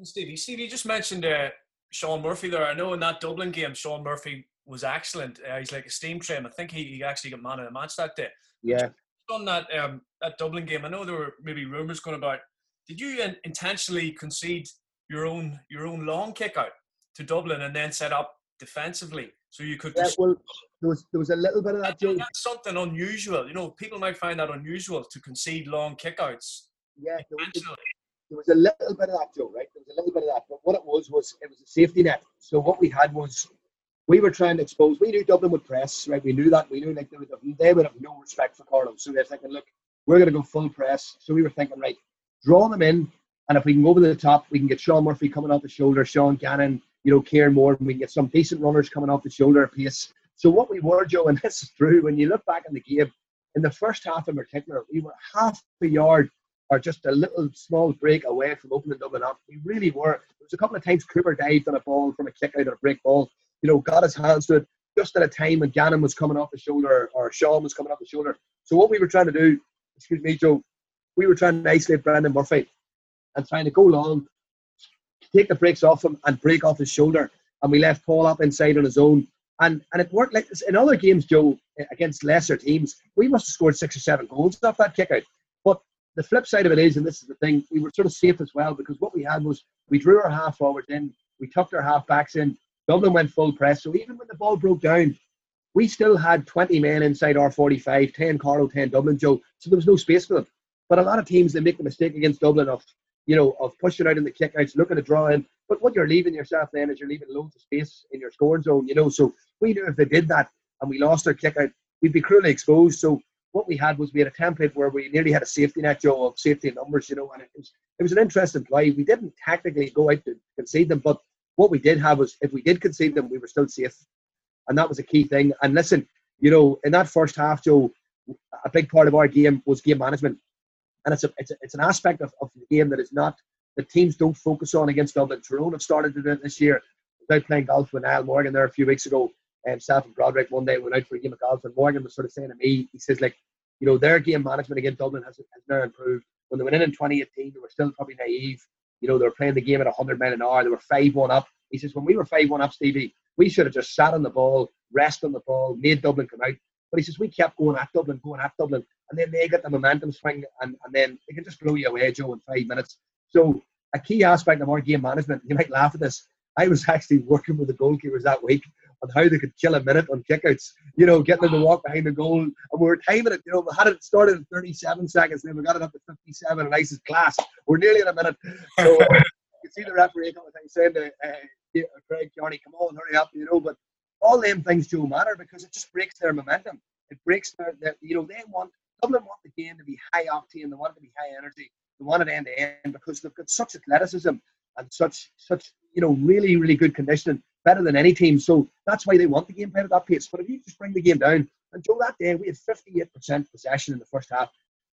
Speaker 1: Stevie, Stevie, you just mentioned uh, Sean Murphy there. I know in that Dublin game, Sean Murphy was excellent. Uh, he's like a steam train. I think he, he actually got man of the match that day.
Speaker 2: Yeah.
Speaker 1: On that um, that Dublin game, I know there were maybe rumours going about. Did you in- intentionally concede your own your own long kick out to Dublin and then set up defensively so you could?
Speaker 2: Yeah, well, there was there was a little bit of that. Joe.
Speaker 1: That's something unusual. You know, people might find that unusual to concede long kickouts.
Speaker 2: Yeah, was, there was a little bit of that, Joe. Right, there was a little bit of that. But what it was was it was a safety net. So what we had was we were trying to expose. We knew Dublin would press, right? We knew that. We knew like they would have, they would have no respect for Carlow. So they're thinking, look, we're going to go full press. So we were thinking, right, draw them in, and if we can go over the top, we can get Sean Murphy coming off the shoulder, Sean Gannon, you know, Kieran Moore, and we can get some decent runners coming off the shoulder pace. So what we were, Joe, <laughs> and this is true, when you look back in the game, in the first half in particular, we were half a yard or just a little small break away from opening Dublin up. We really were. There was a couple of times Cooper dived on a ball from a kick out or a break ball you know, got his hands to it just at a time when Gannon was coming off the shoulder or Sean was coming off the shoulder. So what we were trying to do, excuse me, Joe, we were trying to isolate Brendan Murphy and trying to go long, take the brakes off him and break off his shoulder. And we left Paul up inside on his own. And and it worked like this. In other games, Joe, against lesser teams, we must have scored six or seven goals off that kick out. The flip side of it is, and this is the thing, we were sort of safe as well because what we had was we drew our half forwards in, we tucked our half backs in, Dublin went full press. So even when the ball broke down, we still had 20 men inside our 45, 10 Carlow, 10 Dublin, Joe. So there was no space for them. But a lot of teams, they make the mistake against Dublin of, you know, of pushing out in the kickouts, looking to draw in. But what you're leaving yourself then is you're leaving loads of space in your scoring zone, you know. So we knew if they did that and we lost our kickout, we'd be cruelly exposed. So what we had was we had a template where we nearly had a safety net, Joe, of safety numbers, you know, and it was, it was an interesting play. We didn't tactically go out to concede them, but what we did have was if we did concede them, we were still safe, and that was a key thing. And listen, you know, in that first half, Joe, a big part of our game was game management, and it's a, it's, a, it's an aspect of, of the game that is not the teams don't focus on against Dublin. Tyrone have started to do it this year. Without playing golf with Niall Morgan there a few weeks ago, and Self and Broderick one day went out for a game of golf, and Morgan was sort of saying to me, he says like, you know, their game management against Dublin has, has now improved. When they went in in 2018, they were still probably naive. You know, they were playing the game at 100 men an hour. They were 5 1 up. He says, when we were 5 1 up, Stevie, we should have just sat on the ball, rest on the ball, made Dublin come out. But he says, we kept going at Dublin, going at Dublin. And then they get the momentum swing, and, and then they can just blow you away, Joe, in five minutes. So, a key aspect of our game management, you might laugh at this. I was <laughs> actually working with the goalkeepers that week on how they could kill a minute on kickouts. You know, getting them to walk behind the goal, and we were timing it. You know, we had it started in 37 seconds, then we got it up to 57, and I says, "Class, we're nearly in a minute." So uh, <laughs> you see the referee coming saying to uh, Craig Johnny, "Come on, hurry up," you know. But all them things do matter because it just breaks their momentum. It breaks their, their you know, they want Dublin want the game to be high octane. They want it to be high energy. They want it end to end because they've got such athleticism and such such you know really really good conditioning, better than any team. So that's why they want the game played at that pace. But if you just bring the game down, and Joe, that day we had 58% possession in the first half.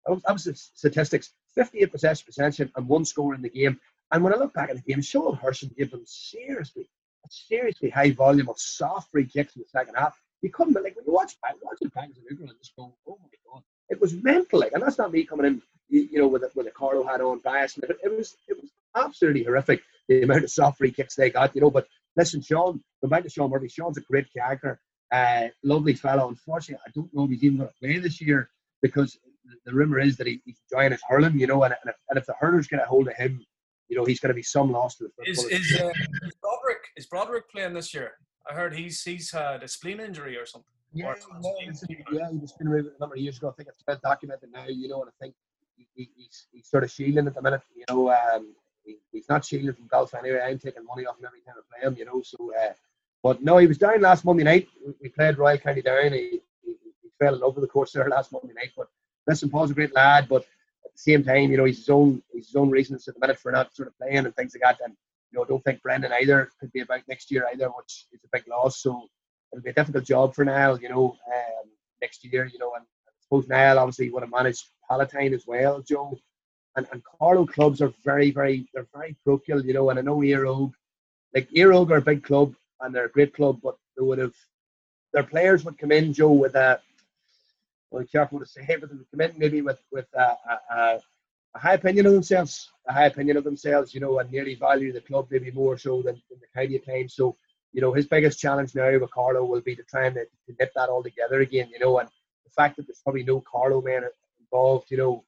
Speaker 2: That was, that was the statistics. 58% possession and one score in the game. And when I look back at the game, Sean Hurson gave them seriously, seriously high volume of soft free kicks in the second half. You couldn't like when you watch back, watching Pangs and Ugra and just go, oh my god, it was mental. Like, and that's not me coming in, you, you know, with a, with a Carlow hat on bias. It, it was it was absolutely horrific the amount of soft free kicks they got, you know. But listen, Sean, going back to Sean Murphy, Sean's a great character, uh, lovely fellow. Unfortunately, I don't know if he's even going to play this year because the, rumor is that he, he's enjoying his hurling, you know, and, and, if, and if the hurlers get a hold of him, you know, he's going to be some loss to the
Speaker 1: Is, is, uh, is Broderick is Broderick playing this year? I heard he's he's had a spleen injury or something.
Speaker 2: Yeah,
Speaker 1: or
Speaker 2: yeah, he was been a number of years ago. I think it's well documented now, you know, and I think he, he's, he's sort of shielding at the minute. You know, um, he, he's not shielding from golf anyway. I'm taking money off him every time I play him, you know. So, uh, but no, he was down last Monday night. We played Royal County Down. He, he, he fell in love with the course there <laughs> last Monday night. But listen, Paul's a great lad, but at the same time, you know, he's his own he's his own reasons at the minute for not sort of playing and things like that. And you know, don't think Brendan either could be about next year either, which is a big loss. So it'll be a difficult job for Niall, you know, um, next year, you know, and Niall obviously would have managed Palatine as well, Joe. And and Carlow clubs are very, very they're very parochial, you know, and I know Og, like Eire are a big club and they're a great club, but they would have their players would come in, Joe, with a well, careful to say, <laughs> but they would come in maybe with with a, a, a high opinion of themselves, a high opinion of themselves, you know, and nearly value the club maybe more so than, than the county at times. So, you know, his biggest challenge now with Carlow will be to try and to knit that all together again, you know, and the fact that there's probably no Carlow men involved, you know,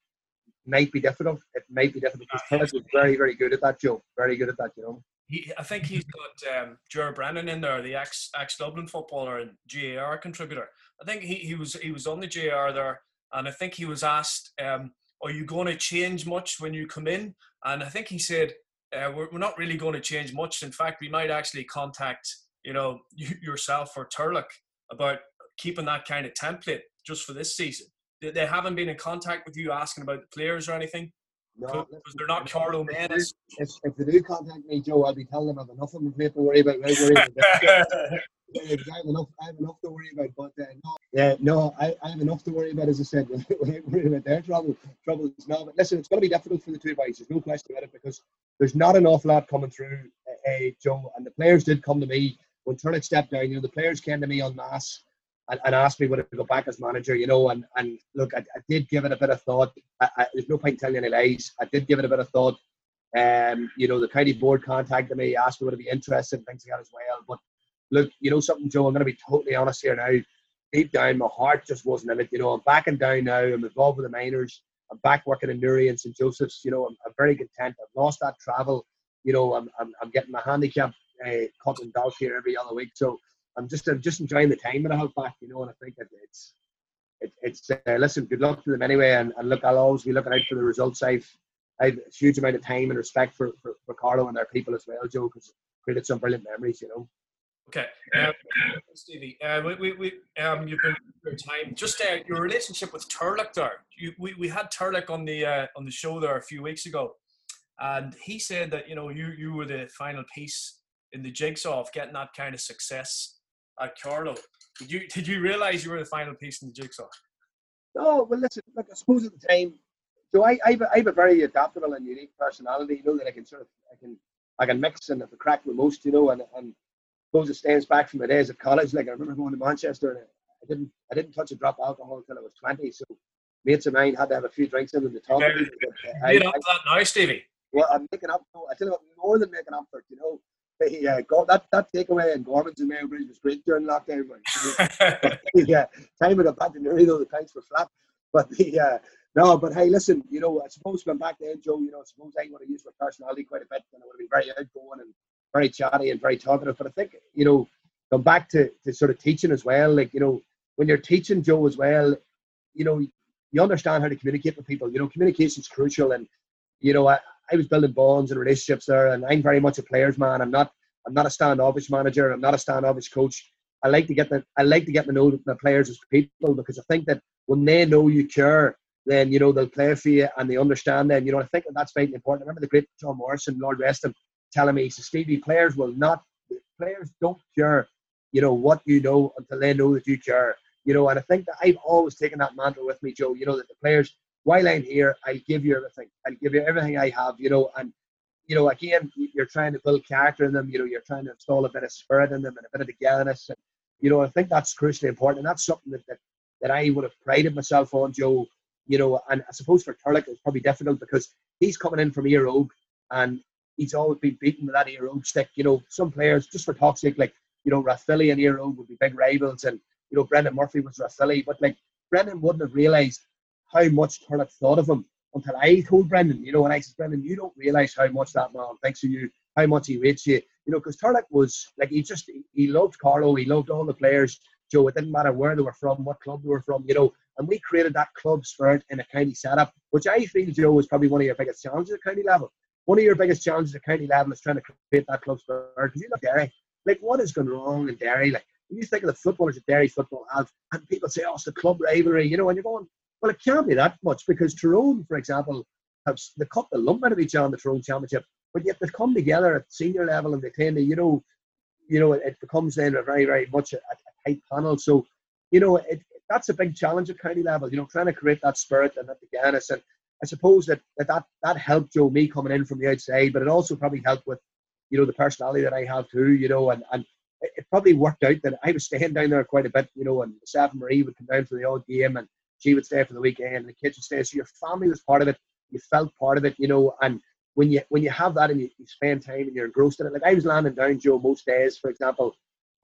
Speaker 2: might be difficult. It might be difficult because Phillips was very, very good at that, Joe. Very good at that, you know.
Speaker 1: He, I think he's got um, Ger Brennan in there, the ex ex Dublin footballer and GAR contributor. I think he, he was he was on the GAR there, and I think he was asked, um, "Are you going to change much when you come in?" And I think he said, uh, we're, "We're not really going to change much. In fact, we might actually contact you know you, <laughs> yourself or Turlough about keeping that kind of template just for this season." They, they haven't been in contact with you asking about the players or anything. No, because they're not Carlow men.
Speaker 2: If, if they do contact me, Joe, I'll be telling them I've enough of them to worry about. Right, worry about <laughs> I have enough. I have enough to worry about. But uh, no, yeah, no, I, I have enough to worry about. As I said, <laughs> worrying about their trouble, troubles now. But listen, it's going to be difficult for the two boys. There's no question about it because there's not an awful lot coming through, uh, uh, Joe. And the players did come to me when Turlough stepped down. You know, the players came to me en masse and, and asked me would I go back as manager, you know, and, and look, I, I did give it a bit of thought. I, I, there's no point telling any lies. I did give it a bit of thought. Um, you know, the county board contacted me, asked me would I be interested in things like that as well. But look, you know something, Joe, I'm going to be totally honest here now. Deep down, my heart just wasn't in it. You know, I'm backing down now. I'm involved with the minors. I'm back working in Newry and St. Joseph's. You know, I'm, I'm very content. I've lost that travel. You know, I'm, I'm, I'm getting my handicap uh, cut and golf here every other week. So I'm just I'm just enjoying the time that I have back, you know, and I think it's it, it's uh, listen, good luck to them anyway, and, and look, I'll always be looking out for the results. I've I've a huge amount of time and respect for for, for Carlow and their people as well, Joe, because created some brilliant memories, you know.
Speaker 1: Okay, um, Stevie, uh, we, we, we um, you've been your time. Just uh, your relationship with Turlough there. You, we, we had Turlough on the uh, on the show there a few weeks ago, and he said that you know you you were the final piece in the jigsaw of getting that kind of success at Carlow. Did you did you realise you were the final piece in the jigsaw?
Speaker 2: No, well, listen. Look, I suppose at the time, so I, I, have, a, I have a very adaptable and unique personality. You know that I can sort of I can I can mix and if I crack the most, you know, and and suppose it stands back from my days at college. Like I remember going to Manchester and I didn't I didn't touch a drop of alcohol until I was twenty. So mates of mine had to have a few drinks in them to talk.
Speaker 1: Yeah, you know that now, Stevie.
Speaker 2: Well, I'm making up. I tell you what, more than making up for it. You know, <laughs> yeah, go, that that takeaway in Gorman's and Mayobridge was great during lockdown. <laughs> <laughs> yeah, time of the back in though the pints were flat. But the uh, no, but hey, listen, you know, I suppose going back then, Joe, you know, I suppose I would have used my personality quite a bit, and I would have been very outgoing and very chatty and very talkative. But I think, you know, going back to, to sort of teaching as well, like you know, when you're teaching Joe as well, you know, you understand how to communicate with people. You know, communication is crucial, and you know, I, I was building bonds and relationships there, and I'm very much a players man. I'm not I'm not a standoffish manager. I'm not a standoffish coach. I like to get the I like to get to know the players as people because I think that when they know you care, then you know they'll play for you and they understand. Then you know I think that that's very important. I remember the great John Morrison, Lord rest him, telling me, he says, Stevie, players will not, players don't care, you know, what you know until they know that you care. You know, and I think that I've always taken that mantra with me, Joe. You know that the players while I'm here, I'll give you everything. I'll give you everything I have, you know, and you know, again, you're trying to build character in them, you know, you're trying to install a bit of spirit in them and a bit of togetherness. And, you know, I think that's crucially important. And that's something that, that, that I would have prided myself on, Joe, you know, and I suppose for Turlough it's probably difficult because he's coming in from Oak and he's always been beaten with that Oak stick. You know, some players, just for toxic, like, you know, Rathvilly and Oak would be big rivals and, you know, Brendan Murphy was Rathvilly, but like Brendan wouldn't have realised how much Turlough thought of him until I told Brendan, you know, and I said, Brendan, you don't realise how much that man thinks of you, how much he rates you, you know, because Turlough was like he just he loved Carlow, he loved all the players. Joe, it didn't matter where they were from, what club they were from, you know, and we created that club spirit in a county setup, which I feel, Joe, was probably one of your biggest challenges at county level. One of your biggest challenges at county level is trying to create that club spirit. Because you look Derry, like what has gone wrong in Derry? Like when you think of the footballers that Derry football have, and people say, oh, it's the club rivalry, you know, and you're going, well, it can't be that much because Tyrone, for example, have they cut the lump out of each other in the Tyrone Championship, but yet they've come together at senior level and they tend to, you know, you know, it, it becomes then a very, very much a, a tight panel. So, you know, it, that's a big challenge at county level. You know, trying to create that spirit and that togetherness. And I suppose that that that, that helped Joe me coming in from the outside, but it also probably helped with, you know, the personality that I have too. You know, and and it probably worked out that I was staying down there quite a bit. You know, and Steph Marie would come down for the odd game and she would stay for the weekend, and the kids would stay. So your family was part of it. you felt part of it, you know, and when you when you have that and you, you spend time and you're engrossed in it. Like I was landing down Joe most days, for example,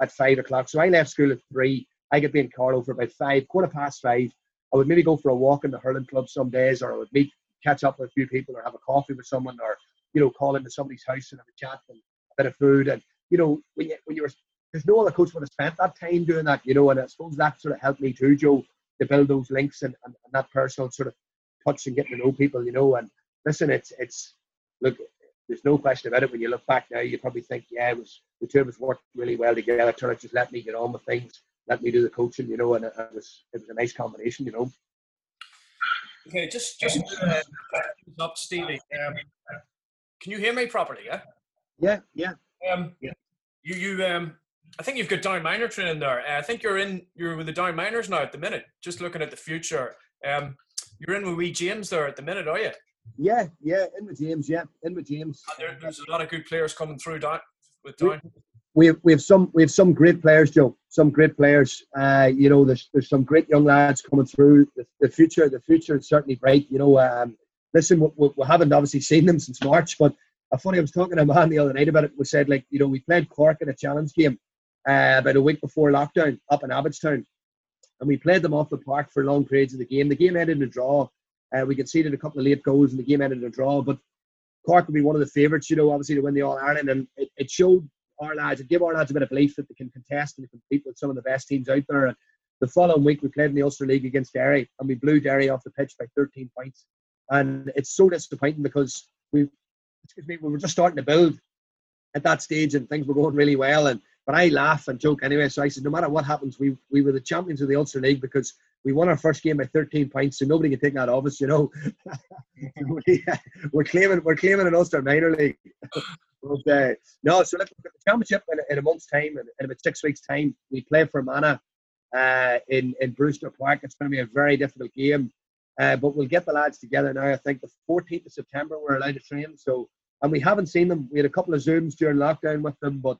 Speaker 2: at five o'clock. So I left school at three. I could be in Carlow for about five, quarter past five. I would maybe go for a walk in the hurling club some days, or I would meet, catch up with a few people, or have a coffee with someone, or you know, call into somebody's house and have a chat and a bit of food. And you know, when you when you were, there's no other coach would have spent that time doing that, you know. And I suppose that sort of helped me too, Joe, to build those links and, and, and that personal sort of touch and getting to know people, you know. And listen, it's it's look, there's no question about it. When you look back now, you probably think, yeah, it was the two of us worked really well together. Turner just let me get on with things, let me do the coaching, you know, and it, it was it was a nice combination, you know.
Speaker 1: Okay, just just uh, up, Stevie. Um, can you hear me properly? Yeah.
Speaker 2: Yeah, yeah.
Speaker 1: Um, yeah. You you um, I think you've got down minor training there. Uh, I think you're in you're with the down minors now at the minute. Just looking at the future. Um, you're in with wee James there at the minute, are you?
Speaker 2: Yeah, yeah, in with James. Yeah, in with James.
Speaker 1: There, there's a lot of good players coming through down with down.
Speaker 2: We have, we have some we have some great players, Joe. Some great players. Uh, you know, there's there's some great young lads coming through. The, the future the future is certainly bright. You know, um, listen, we, we, haven't obviously seen them since March, but I funny I was talking to a man the other night about it. We said like, you know, we played Cork in a challenge game uh, about a week before lockdown up in Abbottstown, and we played them off the park for long periods of the game. The game ended in a draw. Uh, we conceded a couple of late goals, and the game ended in a draw. But Cork would be one of the favourites, you know, obviously to win the All Ireland, and it, it showed our lads, it gave our lads a bit of belief that they can contest and compete with some of the best teams out there. And the following week, we played in the Ulster League against Derry, and we blew Derry off the pitch by 13 points. And it's so disappointing because we, excuse me, we were just starting to build at that stage, and things were going really well. And but I laugh and joke anyway. So I said, no matter what happens, we we were the champions of the Ulster League because we won our first game by 13 points, so nobody can take that off us, you know. <laughs> <laughs> we, are claiming we're claiming an Ulster minor league. <laughs> but, uh, no, so look, the championship in, in, a month's time, in, in, about six weeks' time, we play Fermanagh uh, in in Brewster Park. It's going to be a very difficult game, uh, but we'll get the lads together now. I think the 14th of September we're allowed to train, so and we haven't seen them. We had a couple of zooms during lockdown with them, but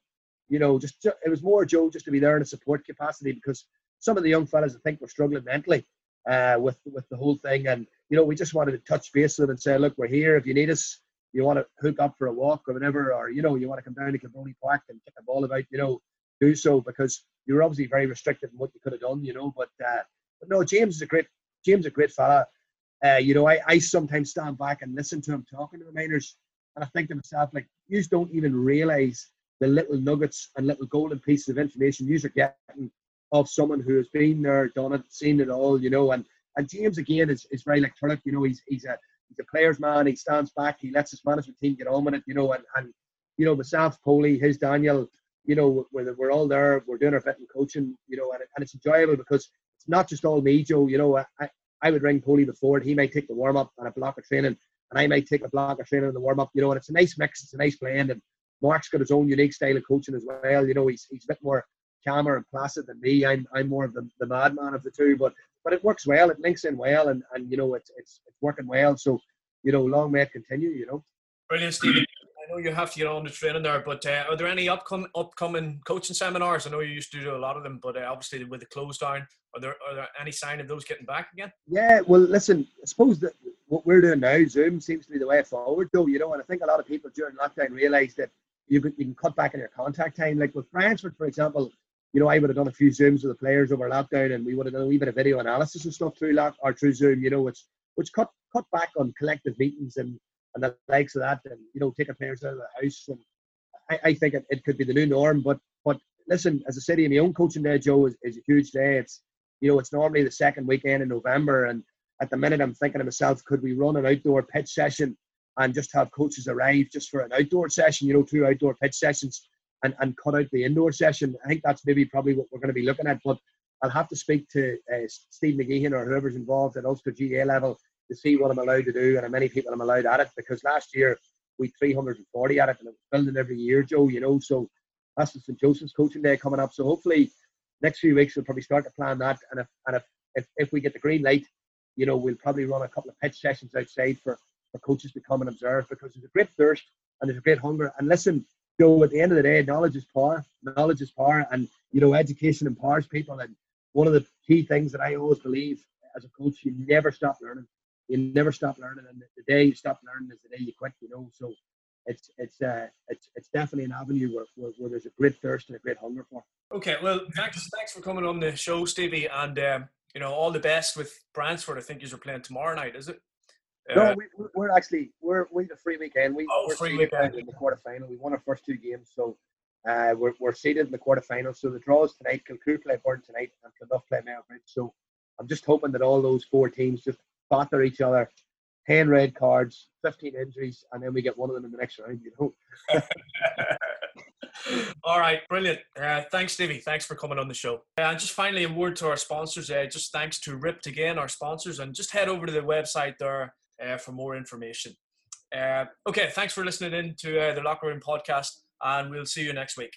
Speaker 2: you know, just it was more Joe just to be there in a support capacity because some of the young fellas I think were struggling mentally uh, with with the whole thing, and you know, we just wanted to touch base with them and say, look, we're here. If you need us, you want to hook up for a walk or whatever, or you know, you want to come down to Kilbroney Park and kick a ball about, you know, do so because you were obviously very restricted in what you could have done, you know. But uh, but no, James is a great James is a great fella. Uh, you know, I, I sometimes stand back and listen to him talking to the minors, and I think to myself, like, you don't even realise the little nuggets and little golden pieces of information you're getting of someone who has been there, done it, seen it all, you know. And and James again is, is very Turlough, you know, he's he's a he's a player's man, he stands back, he lets his management team get on with it, you know, and, and you know, myself, Poley, his Daniel, you know, we're, we're all there, we're doing our bit in coaching, you know, and, and it's enjoyable because it's not just all me, Joe, you know, I, I would ring Poley before he might take the warm up and a block of training, and I might take a block of training and the warm up, you know, and it's a nice mix, it's a nice blend, and Mark's got his own unique style of coaching as well. You know, he's he's a bit more calmer and placid than me. I'm I'm more of the, the madman of the two, but but it works well. It links in well, and and you know it's it's it's working well. So you know, long may it continue. You know.
Speaker 1: Brilliant, Stephen. I know you have to get on the training there, but uh, are there any upcoming upcoming coaching seminars? I know you used to do a lot of them, but uh, obviously with the close down, are there are there any sign of those getting back again?
Speaker 2: Yeah, well, listen, I suppose that what we're doing now, Zoom seems to be the way forward, though. You know, and I think a lot of people during lockdown realised that you can, you can cut back on your contact time. Like with Bryansford, for example, you know, I would have done a few Zooms with the players over lockdown and we would have done a wee bit of video analysis and stuff through lock or through Zoom, you know, which which cut cut back on collective meetings and, and the likes of that and, you know, taking players out of the house. And I, I think it, it could be the new norm. But but listen, as a city in my own coaching day, Joe, is, is a huge day. It's you know, it's normally the second weekend in November and at the minute I'm thinking to myself, could we run an outdoor pitch session and just have coaches arrive just for an outdoor session, you know, two outdoor pitch sessions and, and cut out the indoor session. I think that's maybe probably what we're going to be looking at. But I'll have to speak to uh, Steve McGeehan or whoever's involved at Ulster GA level to see what I'm allowed to do and how many people I'm allowed at it because last year we 340 at it and it was building every year, Joe, you know. So that's the St. Joseph's coaching day coming up. So hopefully next few weeks we'll probably start to plan that. And if and if, if, if we get the green light, you know, we'll probably run a couple of pitch sessions outside for for coaches to come and observe because there's a great thirst and there's a great hunger. And listen, Joe, at the end of the day, knowledge is power. Knowledge is power, and you know, education empowers people. And one of the key things that I always believe as a coach, you never stop learning. you never stop learning, and the day you stop learning is the day you quit. You know, so it's it's uh, it's it's definitely an avenue where, where, where, there's a great thirst and a great hunger for.
Speaker 1: Okay, well, thanks thanks for coming on the show, Stevie, and um, you know all the best with Bryansford. I think you're playing tomorrow night, is it?
Speaker 2: No, uh, we, we're actually we're we the free weekend. We
Speaker 1: oh,
Speaker 2: we're
Speaker 1: free weekend
Speaker 2: in the quarterfinal. We won our first two games, so uh, we're we're seated in the quarterfinal. So the draws tonight. Kilcoo play Burren tonight, and Clonduff play Mayobridge. So I'm just hoping that all those four teams just batter each other 10 red cards, 15 injuries, and then we get one of them in the next round, you know. <laughs>
Speaker 1: All right, brilliant. Uh, thanks, Stevie. Thanks for coming on the show. Uh, and just finally, a word to our sponsors. Uh, just thanks to RYPT again, our sponsors, and just head over to the website there uh, for more information. Uh, okay, thanks for listening in to uh, the Locker Room podcast, and we'll see you next week.